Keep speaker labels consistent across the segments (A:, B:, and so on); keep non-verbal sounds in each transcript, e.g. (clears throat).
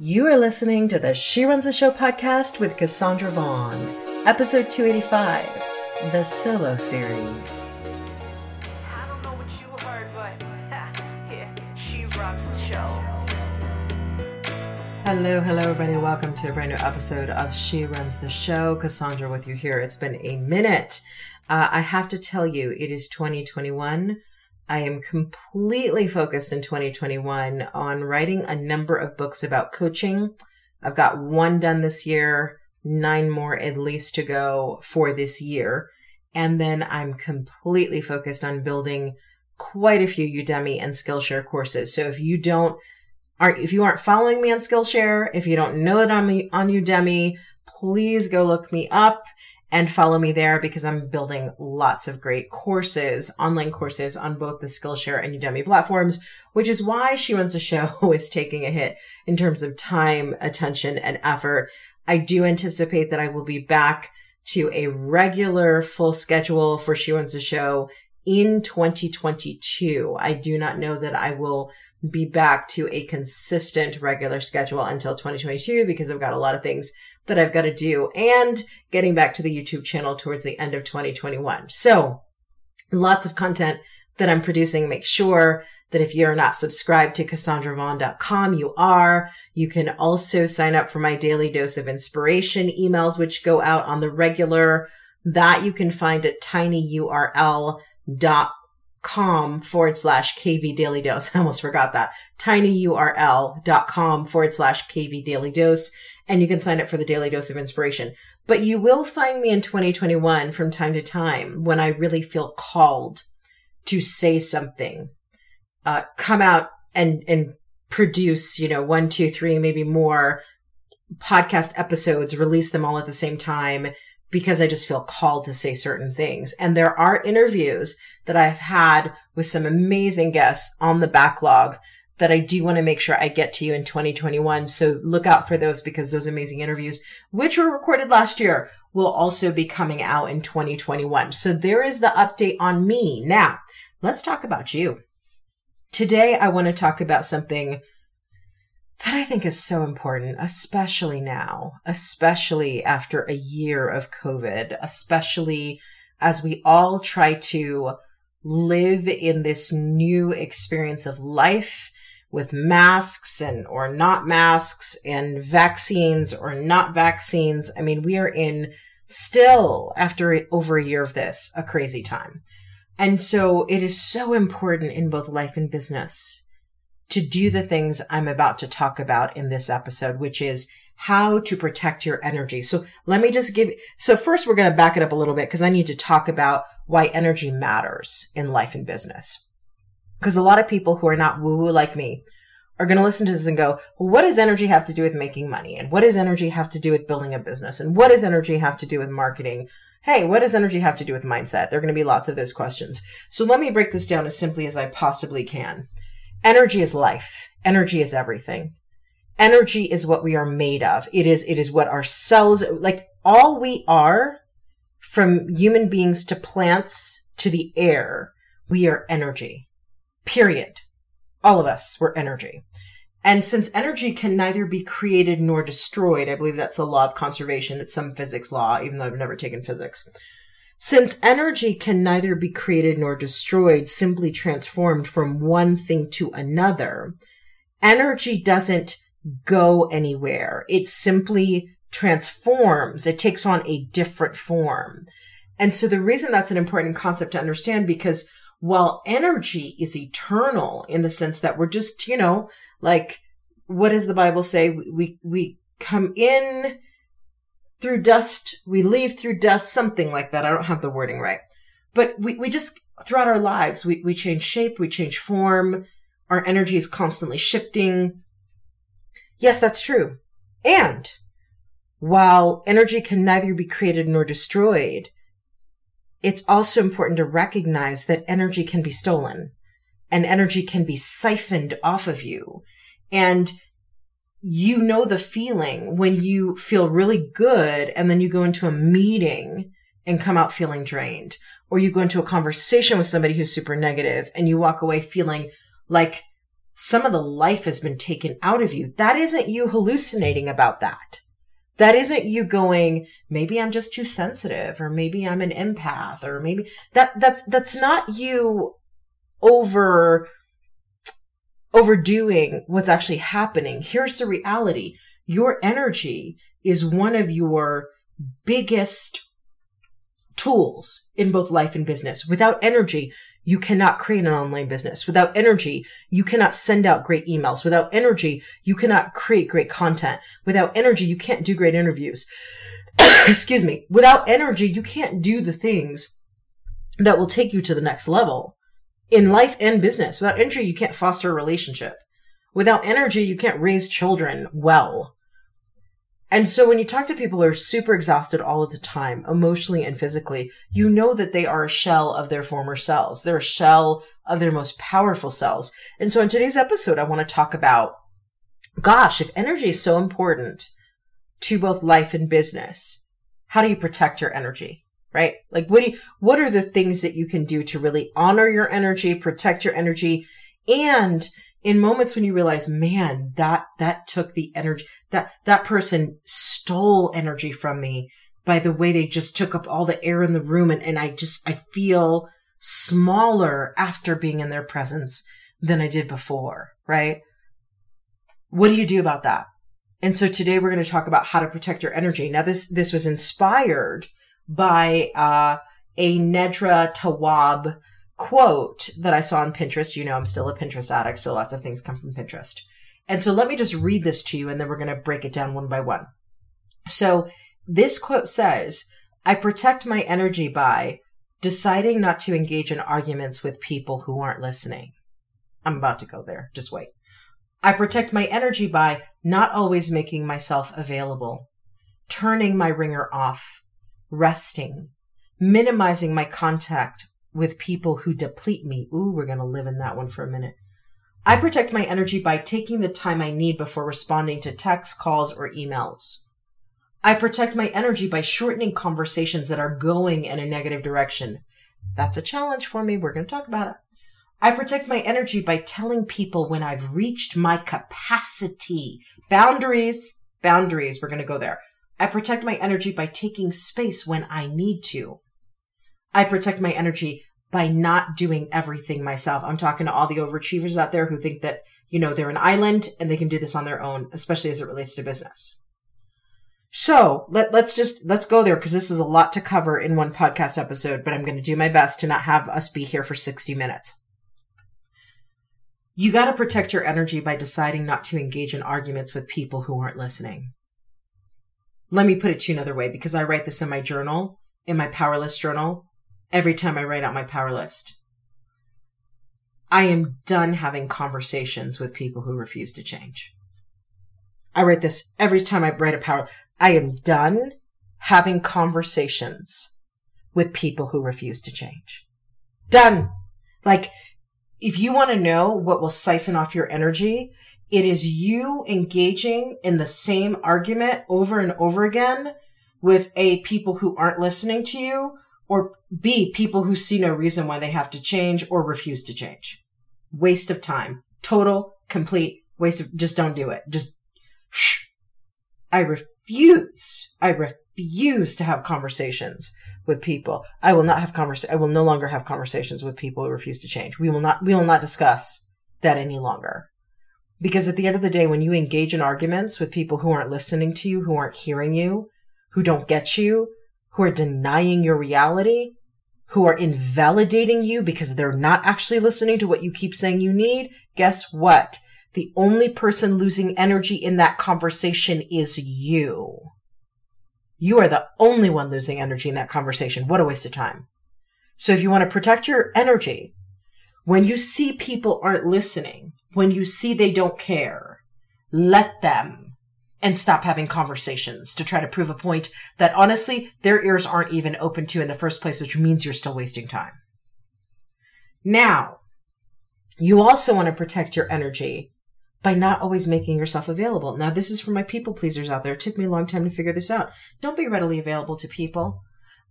A: You are listening to the She Runs the Show podcast with Cassandra Vaughn, episode 285, the solo series.
B: I don't know what you heard, but (laughs) yeah, she rocks the show.
A: Hello, hello, everybody. Welcome to a brand new episode of She Runs the Show. Cassandra with you here. It's been a minute. Uh, I have to tell you, it is 2021. I am completely focused in 2021 on writing a number of books about coaching. I've got one done this year, nine more at least to go for this year. And then I'm completely focused on building quite a few Udemy and Skillshare courses. So if you don't aren't if you aren't following me on Skillshare, if you don't know that I'm on Udemy, please go look me up and follow me there because I'm building lots of great courses, online courses on both the Skillshare and Udemy platforms, which is why She Runs a Show (laughs) is taking a hit in terms of time, attention, and effort. I do anticipate that I will be back to a regular full schedule for She Runs a Show in 2022. I do not know that I will be back to a consistent regular schedule until 2022 because I've got a lot of things that I've got to do and getting back to the YouTube channel towards the end of 2021. So lots of content that I'm producing. Make sure that if you're not subscribed to cassandravaughn.com, you are. You can also sign up for my daily dose of inspiration emails, which go out on the regular. That you can find at tinyurl.com forward slash KV daily dose. (laughs) I almost forgot that. tinyurl.com forward slash KV daily dose and you can sign up for the daily dose of inspiration. But you will find me in 2021 from time to time when I really feel called to say something, uh, come out and, and produce, you know, one, two, three, maybe more podcast episodes, release them all at the same time because I just feel called to say certain things. And there are interviews that I've had with some amazing guests on the backlog that I do want to make sure I get to you in 2021. So look out for those because those amazing interviews, which were recorded last year, will also be coming out in 2021. So there is the update on me. Now let's talk about you. Today, I want to talk about something that I think is so important, especially now, especially after a year of COVID, especially as we all try to live in this new experience of life with masks and or not masks and vaccines or not vaccines. I mean, we are in still after over a year of this, a crazy time. And so it is so important in both life and business to do the things I'm about to talk about in this episode, which is how to protect your energy. So let me just give, so first we're going to back it up a little bit because I need to talk about why energy matters in life and business. Because a lot of people who are not woo woo like me are going to listen to this and go, well, what does energy have to do with making money? And what does energy have to do with building a business? And what does energy have to do with marketing? Hey, what does energy have to do with mindset? There are going to be lots of those questions. So let me break this down as simply as I possibly can. Energy is life. Energy is everything. Energy is what we are made of. It is, it is what our cells, like all we are from human beings to plants to the air, we are energy period. All of us were energy. And since energy can neither be created nor destroyed, I believe that's the law of conservation. It's some physics law, even though I've never taken physics. Since energy can neither be created nor destroyed, simply transformed from one thing to another, energy doesn't go anywhere. It simply transforms. It takes on a different form. And so the reason that's an important concept to understand because while energy is eternal in the sense that we're just, you know, like, what does the Bible say? We, we come in through dust, we leave through dust, something like that. I don't have the wording right. But we, we just, throughout our lives, we, we change shape, we change form. Our energy is constantly shifting. Yes, that's true. And while energy can neither be created nor destroyed, it's also important to recognize that energy can be stolen and energy can be siphoned off of you. And you know the feeling when you feel really good and then you go into a meeting and come out feeling drained, or you go into a conversation with somebody who's super negative and you walk away feeling like some of the life has been taken out of you. That isn't you hallucinating about that. That isn't you going, maybe I'm just too sensitive or maybe I'm an empath or maybe that, that's, that's not you over, overdoing what's actually happening. Here's the reality. Your energy is one of your biggest tools in both life and business. Without energy, you cannot create an online business. Without energy, you cannot send out great emails. Without energy, you cannot create great content. Without energy, you can't do great interviews. (coughs) Excuse me. Without energy, you can't do the things that will take you to the next level in life and business. Without energy, you can't foster a relationship. Without energy, you can't raise children well. And so when you talk to people who are super exhausted all of the time, emotionally and physically, you know that they are a shell of their former selves. They're a shell of their most powerful selves. And so in today's episode, I want to talk about, gosh, if energy is so important to both life and business, how do you protect your energy? Right? Like what do you, what are the things that you can do to really honor your energy, protect your energy, and in moments when you realize, man, that, that took the energy, that, that person stole energy from me by the way they just took up all the air in the room. And, and I just, I feel smaller after being in their presence than I did before, right? What do you do about that? And so today we're going to talk about how to protect your energy. Now this, this was inspired by, uh, a Nedra Tawwab quote that I saw on Pinterest. You know, I'm still a Pinterest addict, so lots of things come from Pinterest. And so let me just read this to you and then we're going to break it down one by one. So this quote says, I protect my energy by deciding not to engage in arguments with people who aren't listening. I'm about to go there. Just wait. I protect my energy by not always making myself available, turning my ringer off, resting, minimizing my contact with people who deplete me. Ooh, we're going to live in that one for a minute. I protect my energy by taking the time I need before responding to texts, calls, or emails. I protect my energy by shortening conversations that are going in a negative direction. That's a challenge for me. We're going to talk about it. I protect my energy by telling people when I've reached my capacity. Boundaries, boundaries. We're going to go there. I protect my energy by taking space when I need to. I protect my energy by not doing everything myself. I'm talking to all the overachievers out there who think that, you know, they're an island and they can do this on their own, especially as it relates to business. So let, let's just, let's go there because this is a lot to cover in one podcast episode, but I'm going to do my best to not have us be here for 60 minutes. You got to protect your energy by deciding not to engage in arguments with people who aren't listening. Let me put it to you another way because I write this in my journal, in my power list journal every time I write out my power list. I am done having conversations with people who refuse to change. I write this every time I write a power. I am done having conversations with people who refuse to change. Done. Like, if you want to know what will siphon off your energy, it is you engaging in the same argument over and over again with a people who aren't listening to you or B, people who see no reason why they have to change or refuse to change. Waste of time. Total, complete waste of, just don't do it. Just, shh. I refuse. I refuse to have conversations with people. I will not have convers, I will no longer have conversations with people who refuse to change. We will not, we will not discuss that any longer. Because at the end of the day, when you engage in arguments with people who aren't listening to you, who aren't hearing you, who don't get you, who are denying your reality, who are invalidating you because they're not actually listening to what you keep saying you need, guess what? The only person losing energy in that conversation is you. You are the only one losing energy in that conversation. What a waste of time. So if you want to protect your energy, when you see people aren't listening, when you see they don't care, let them and stop having conversations to try to prove a point that honestly their ears aren't even open to in the first place, which means you're still wasting time. Now, you also want to protect your energy by not always making yourself available. Now, this is for my people pleasers out there. It took me a long time to figure this out. Don't be readily available to people.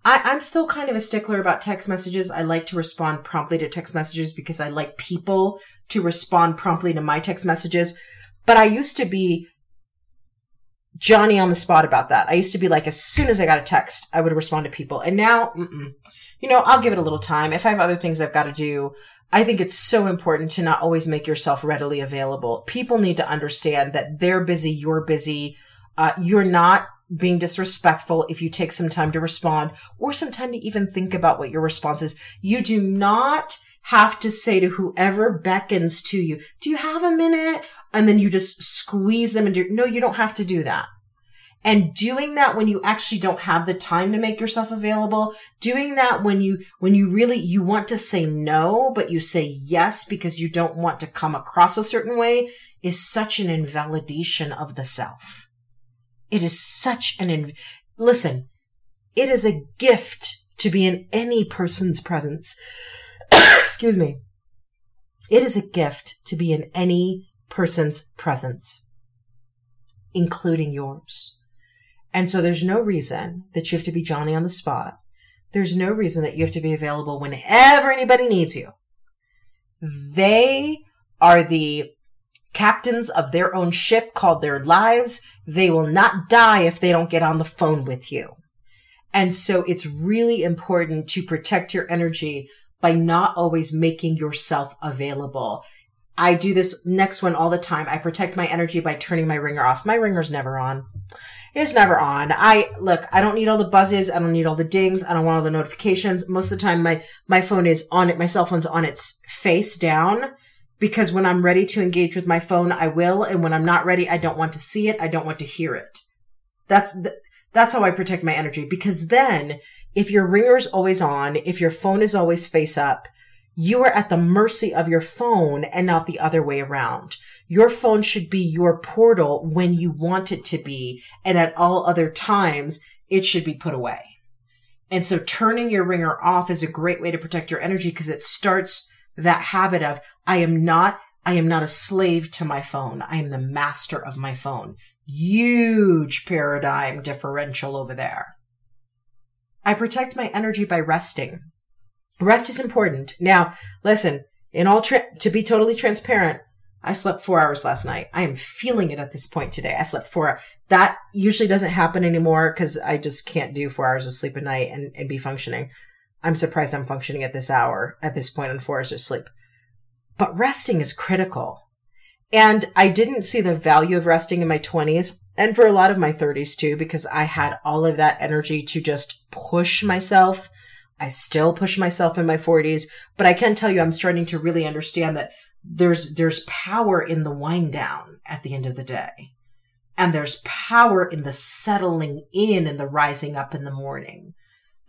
A: I, I'm still kind of a stickler about text messages. I like to respond promptly to text messages because I like people to respond promptly to my text messages. But I used to be Johnny on the spot about that. I used to be like, as soon as I got a text, I would respond to people. And now, mm-mm. you know, I'll give it a little time. If I have other things I've got to do, I think it's so important to not always make yourself readily available. People need to understand that they're busy, you're busy. Uh, you're not being disrespectful if you take some time to respond or some time to even think about what your response is. You do not have to say to whoever beckons to you, do you have a minute? And then you just squeeze them into, no, you don't have to do that. And doing that when you actually don't have the time to make yourself available, doing that when you, when you really, you want to say no, but you say yes because you don't want to come across a certain way is such an invalidation of the self. It is such an, inv- listen, it is a gift to be in any person's presence. (coughs) Excuse me. It is a gift to be in any person's presence, including yours. And so there's no reason that you have to be Johnny on the spot. There's no reason that you have to be available whenever anybody needs you. They are the captains of their own ship called their lives. They will not die if they don't get on the phone with you. And so it's really important to protect your energy by not always making yourself available. I do this next one all the time. I protect my energy by turning my ringer off. My ringer's never on. It's never on. I look, I don't need all the buzzes. I don't need all the dings. I don't want all the notifications. Most of the time my, my phone is on it. My cell phone's on its face down because when I'm ready to engage with my phone, I will. And when I'm not ready, I don't want to see it. I don't want to hear it. That's, that's how I protect my energy because then if your ringer is always on, if your phone is always face up, you are at the mercy of your phone and not the other way around. Your phone should be your portal when you want it to be. And at all other times, it should be put away. And so turning your ringer off is a great way to protect your energy because it starts that habit of, I am not, I am not a slave to my phone. I am the master of my phone. Huge paradigm differential over there. I protect my energy by resting. Rest is important. Now, listen, in all tra- to be totally transparent, I slept four hours last night. I am feeling it at this point today. I slept four. That usually doesn't happen anymore because I just can't do four hours of sleep a night and, and be functioning. I'm surprised I'm functioning at this hour, at this point on four hours of sleep. But resting is critical. And I didn't see the value of resting in my 20s and for a lot of my 30s too, because I had all of that energy to just push myself. I still push myself in my 40s, but I can tell you I'm starting to really understand that there's, there's power in the wind down at the end of the day. And there's power in the settling in and the rising up in the morning.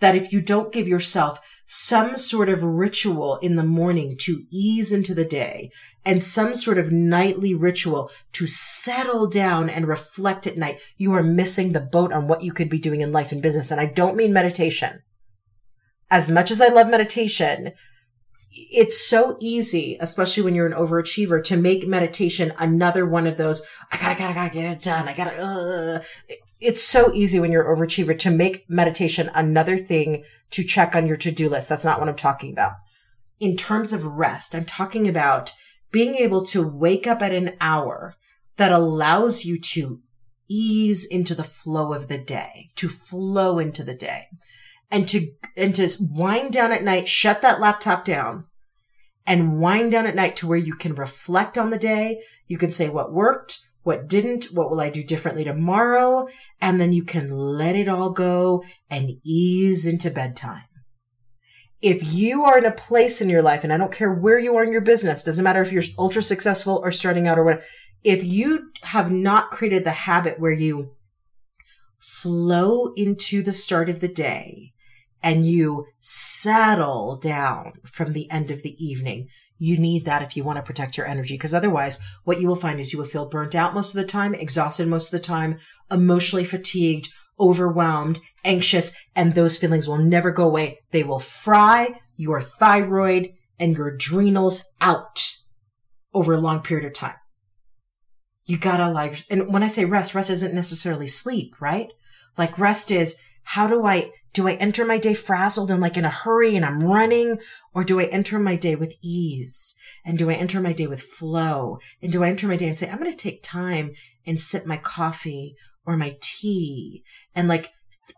A: That if you don't give yourself some sort of ritual in the morning to ease into the day and some sort of nightly ritual to settle down and reflect at night, you are missing the boat on what you could be doing in life and business. And I don't mean meditation. As much as I love meditation, it's so easy, especially when you're an overachiever, to make meditation another one of those, I gotta, gotta, gotta get it done. I gotta, uh. It's so easy when you're overachiever to make meditation another thing to check on your to-do list. That's not what I'm talking about. In terms of rest, I'm talking about being able to wake up at an hour that allows you to ease into the flow of the day, to flow into the day and to, and to wind down at night, shut that laptop down and wind down at night to where you can reflect on the day. You can say what worked, what didn't, what will I do differently tomorrow? And then you can let it all go and ease into bedtime. If you are in a place in your life, and I don't care where you are in your business, doesn't matter if you're ultra successful or starting out or what, if you have not created the habit where you flow into the start of the day and you settle down from the end of the evening, you need that if you want to protect your energy. Because otherwise, what you will find is you will feel burnt out most of the time, exhausted most of the time, emotionally fatigued, overwhelmed, anxious, and those feelings will never go away. They will fry your thyroid and your adrenals out over a long period of time. You gotta like, and when I say rest, rest isn't necessarily sleep, right? Like rest is How do I, do I enter my day frazzled and like in a hurry and I'm running? Or do I enter my day with ease? And do I enter my day with flow? And do I enter my day and say, I'm going to take time and sip my coffee or my tea and like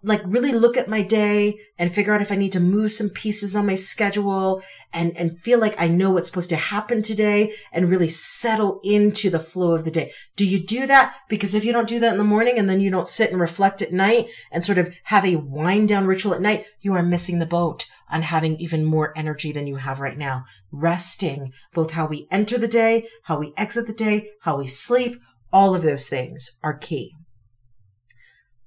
A: like really look at my day and figure out if I need to move some pieces on my schedule and, and feel like I know what's supposed to happen today and really settle into the flow of the day. Do you do that? Because if you don't do that in the morning and then you don't sit and reflect at night and sort of have a wind down ritual at night, you are missing the boat on having even more energy than you have right now. Resting, both how we enter the day, how we exit the day, how we sleep, all of those things are key.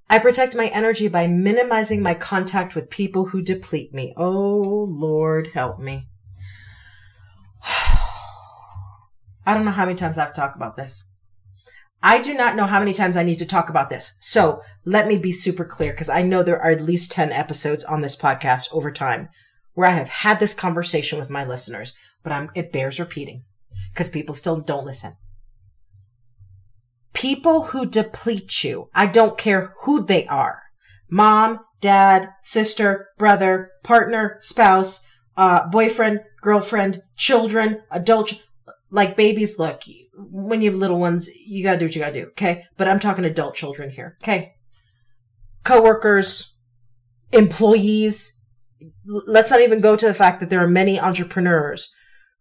A: I protect my energy by minimizing my contact with people who deplete me. Oh, Lord, help me. (sighs) I don't know how many times I have to talk about this. I do not know how many times I need to talk about this. So let me be super clear because I know there are at least 10 episodes on this podcast over time where I have had this conversation with my listeners, but I'm, it bears repeating because people still don't listen people who deplete you. I don't care who they are. Mom, dad, sister, brother, partner, spouse, uh, boyfriend, girlfriend, children, adult, like babies. Look, when you have little ones, you gotta do what you gotta do. Okay. But I'm talking adult children here. Okay. Coworkers, employees. Let's not even go to the fact that there are many entrepreneurs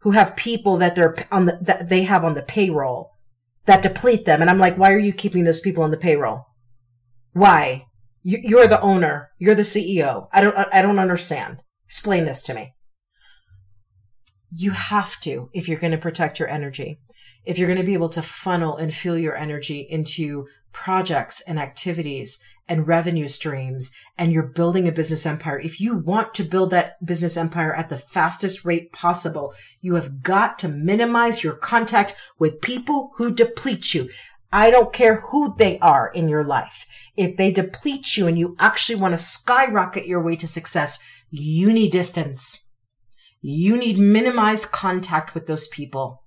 A: who have people that they're on the, that they have on the payroll that deplete them. And I'm like, why are you keeping those people on the payroll? Why? You're the owner. You're the CEO. I don't, I don't understand. Explain this to me. You have to, if you're going to protect your energy, if you're going to be able to funnel and fuel your energy into projects and activities and revenue streams and you're building a business empire, if you want to build that business empire at the fastest rate possible, you have got to minimize your contact with people who deplete you. I don't care who they are in your life. If they deplete you and you actually want to skyrocket your way to success, you need distance. You need minimized contact with those people.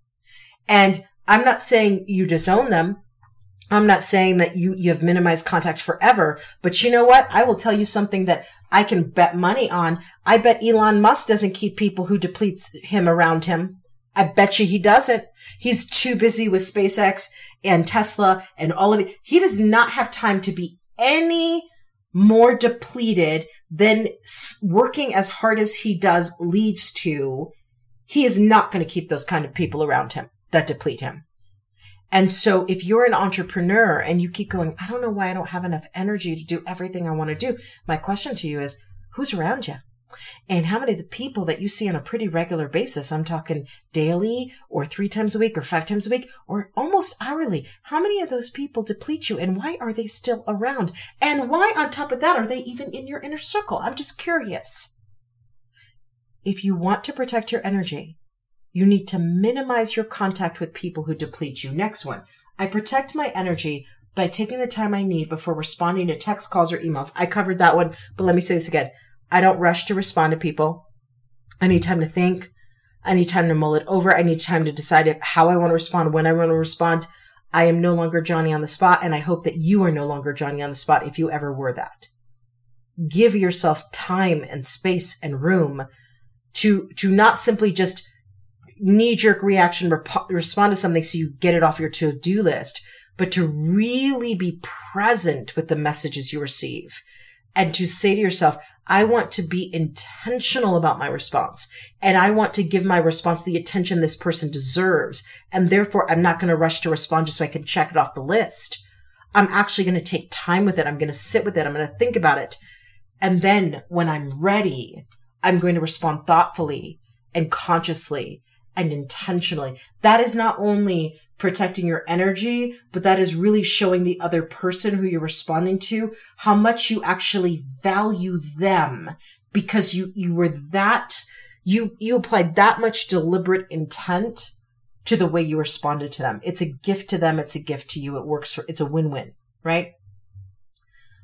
A: And I'm not saying you disown them. I'm not saying that you, you have minimized contact forever, but you know what? I will tell you something that I can bet money on. I bet Elon Musk doesn't keep people who depletes him around him. I bet you he doesn't. He's too busy with SpaceX and Tesla and all of it. He does not have time to be any more depleted than working as hard as he does leads to. He is not going to keep those kind of people around him that deplete him. And so if you're an entrepreneur and you keep going, I don't know why I don't have enough energy to do everything I want to do. My question to you is, who's around you? And how many of the people that you see on a pretty regular basis, I'm talking daily or three times a week or five times a week or almost hourly, how many of those people deplete you and why are they still around? And why on top of that are they even in your inner circle? I'm just curious. If you want to protect your energy, you need to minimize your contact with people who deplete you. Next one. I protect my energy by taking the time I need before responding to text calls or emails. I covered that one, but let me say this again. I don't rush to respond to people. I need time to think. I need time to mull it over. I need time to decide how I want to respond, when I want to respond. I am no longer Johnny on the spot, and I hope that you are no longer Johnny on the spot if you ever were that. Give yourself time and space and room to, to not simply just knee jerk reaction, rep- respond to something so you get it off your to do list, but to really be present with the messages you receive and to say to yourself, I want to be intentional about my response and I want to give my response the attention this person deserves. And therefore I'm not going to rush to respond just so I can check it off the list. I'm actually going to take time with it. I'm going to sit with it. I'm going to think about it. And then when I'm ready, I'm going to respond thoughtfully and consciously and intentionally. That is not only protecting your energy, but that is really showing the other person who you're responding to how much you actually value them because you, you were that, you, you applied that much deliberate intent to the way you responded to them. It's a gift to them. It's a gift to you. It works for, it's a win-win, right?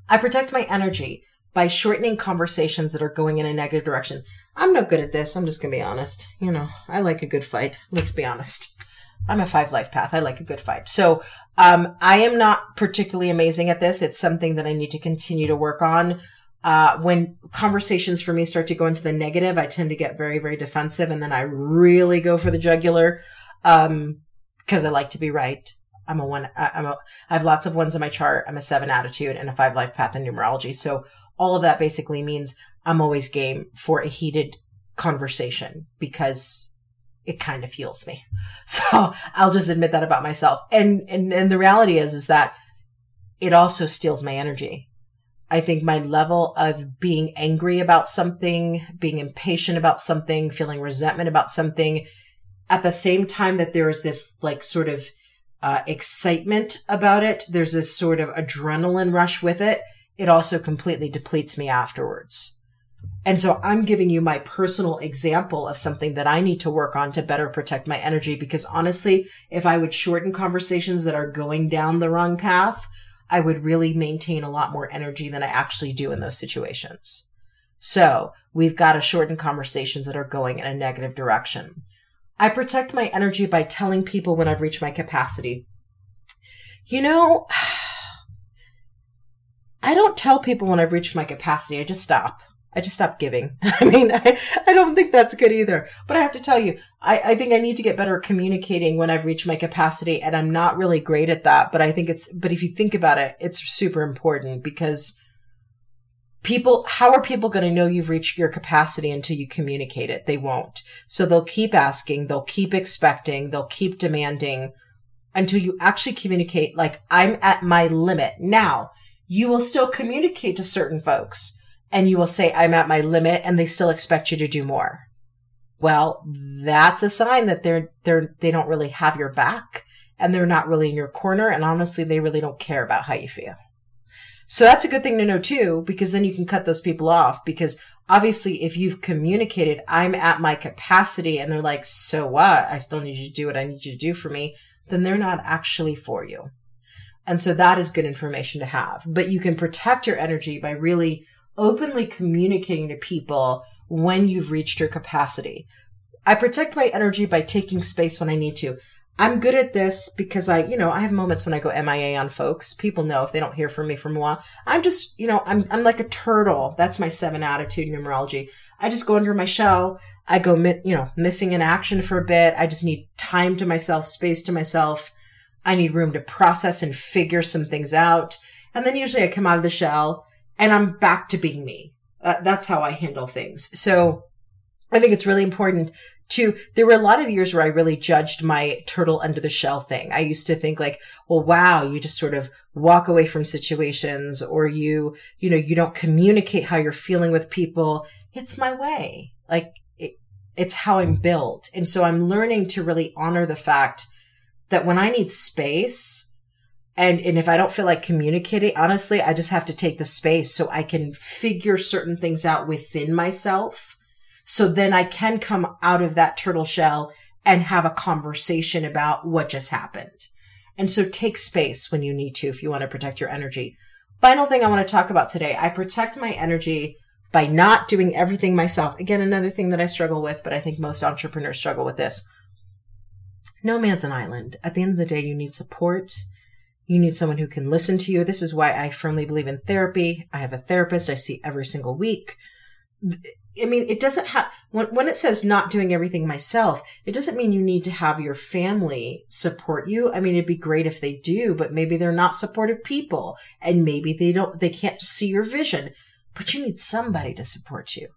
A: I protect my energy by shortening conversations that are going in a negative direction. I'm no good at this. I'm just going to be honest. You know, I like a good fight. Let's be honest. I'm a five life path. I like a good fight. So, um, I am not particularly amazing at this. It's something that I need to continue to work on. Uh, when conversations for me start to go into the negative, I tend to get very, very defensive and then I really go for the jugular. Um, cause I like to be right. I'm a one, I- I'm a, I have lots of ones in my chart. I'm a seven attitude and a five life path in numerology. So all of that basically means I'm always game for a heated conversation because it kind of fuels me. (laughs) So I'll just admit that about myself. And, and, and the reality is, is that it also steals my energy. I think my level of being angry about something, being impatient about something, feeling resentment about something, at the same time that there is this like sort of uh, excitement about it, there's this sort of adrenaline rush with it. It also completely depletes me afterwards. And so I'm giving you my personal example of something that I need to work on to better protect my energy. Because honestly, if I would shorten conversations that are going down the wrong path, I would really maintain a lot more energy than I actually do in those situations. So we've got to shorten conversations that are going in a negative direction. I protect my energy by telling people when I've reached my capacity. You know, (sighs) I don't tell people when I've reached my capacity. I just stop. I just stop giving. (laughs) I mean, I, I don't think that's good either. But I have to tell you, I, I think I need to get better at communicating when I've reached my capacity. And I'm not really great at that. But I think it's, but if you think about it, it's super important because people, how are people going to know you've reached your capacity until you communicate it? They won't. So they'll keep asking, they'll keep expecting, they'll keep demanding until you actually communicate, like, I'm at my limit. Now, you will still communicate to certain folks and you will say, I'm at my limit and they still expect you to do more. Well, that's a sign that they're, they're, they don't really have your back and they're not really in your corner. And honestly, they really don't care about how you feel. So that's a good thing to know too, because then you can cut those people off. Because obviously, if you've communicated, I'm at my capacity and they're like, so what? I still need you to do what I need you to do for me. Then they're not actually for you. And so that is good information to have. But you can protect your energy by really openly communicating to people when you've reached your capacity. I protect my energy by taking space when I need to. I'm good at this because I, you know, I have moments when I go MIA on folks. People know if they don't hear from me for a while. I'm just, you know, I'm, I'm like a turtle. That's my seven attitude numerology. I just go under my shell. I go, you know, missing in action for a bit. I just need time to myself, space to myself. I need room to process and figure some things out. And then usually I come out of the shell and I'm back to being me. That's how I handle things. So I think it's really important to, there were a lot of years where I really judged my turtle under the shell thing. I used to think like, well, wow, you just sort of walk away from situations or you, you know, you don't communicate how you're feeling with people. It's my way. Like it, it's how I'm built. And so I'm learning to really honor the fact that when I need space, and and if I don't feel like communicating, honestly, I just have to take the space so I can figure certain things out within myself. So then I can come out of that turtle shell and have a conversation about what just happened. And so take space when you need to if you want to protect your energy. Final thing I want to talk about today. I protect my energy by not doing everything myself. Again, another thing that I struggle with, but I think most entrepreneurs struggle with this. No man's an island. At the end of the day, you need support. You need someone who can listen to you. This is why I firmly believe in therapy. I have a therapist I see every single week. I mean, it doesn't have, when, when it says not doing everything myself, it doesn't mean you need to have your family support you. I mean, it'd be great if they do, but maybe they're not supportive people and maybe they don't, they can't see your vision, but you need somebody to support you.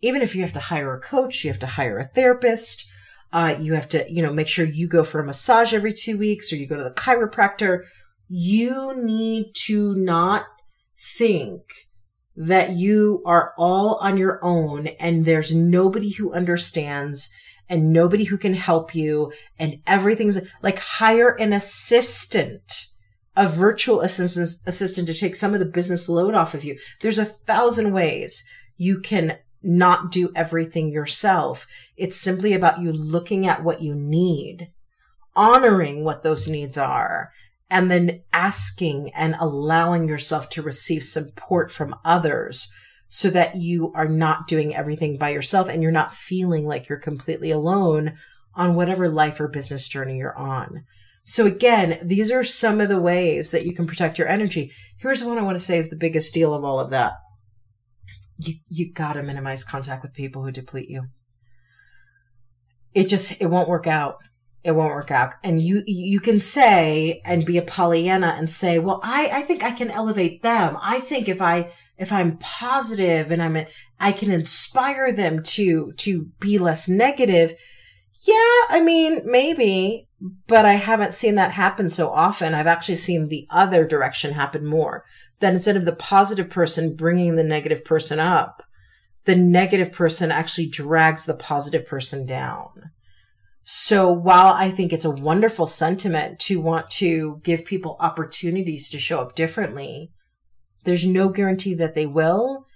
A: Even if you have to hire a coach, you have to hire a therapist, uh, you have to, you know, make sure you go for a massage every two weeks or you go to the chiropractor. You need to not think that you are all on your own and there's nobody who understands and nobody who can help you and everything's like hire an assistant a virtual assistant assistant to take some of the business load off of you there's a thousand ways you can not do everything yourself. It's simply about you looking at what you need, honoring what those needs are, and then asking and allowing yourself to receive support from others so that you are not doing everything by yourself and you're not feeling like you're completely alone on whatever life or business journey you're on. So again, these are some of the ways that you can protect your energy. Here's what I want to say is the biggest deal of all of that you you got to minimize contact with people who deplete you. It just it won't work out. It won't work out. And you you can say and be a Pollyanna and say, "Well, I I think I can elevate them. I think if I if I'm positive and I'm a, I can inspire them to to be less negative." Yeah, I mean, maybe, but I haven't seen that happen so often. I've actually seen the other direction happen more. That instead of the positive person bringing the negative person up, the negative person actually drags the positive person down. So while I think it's a wonderful sentiment to want to give people opportunities to show up differently, there's no guarantee that they will.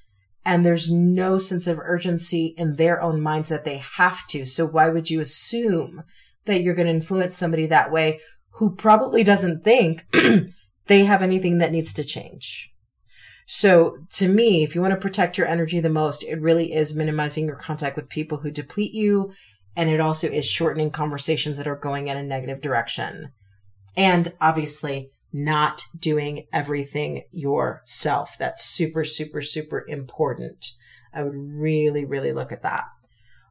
A: And there's no sense of urgency in their own minds that they have to. So why would you assume that you're going to influence somebody that way who probably doesn't think (clears throat) they have anything that needs to change? So to me, if you want to protect your energy the most, it really is minimizing your contact with people who deplete you. And it also is shortening conversations that are going in a negative direction. And obviously not doing everything yourself. That's super, super, super important. I would really, really look at that.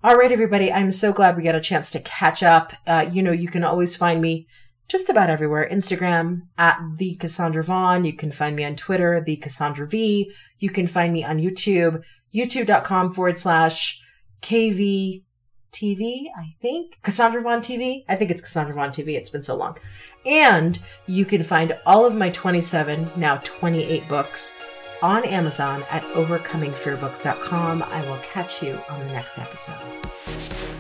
A: All right, everybody. I'm so glad we got a chance to catch up. Uh, you know, you can always find me just about everywhere. Instagram at the Cassandra Vaughn. You can find me on Twitter, the Cassandra V. You can find me on YouTube, youtube.com forward slash KV TV, I think. Cassandra Vaughn TV. I think it's Cassandra Vaughn TV. It's been so long. And you can find all of my 27, now 28 books on Amazon at overcomingfearbooks.com. I will catch you on the next episode.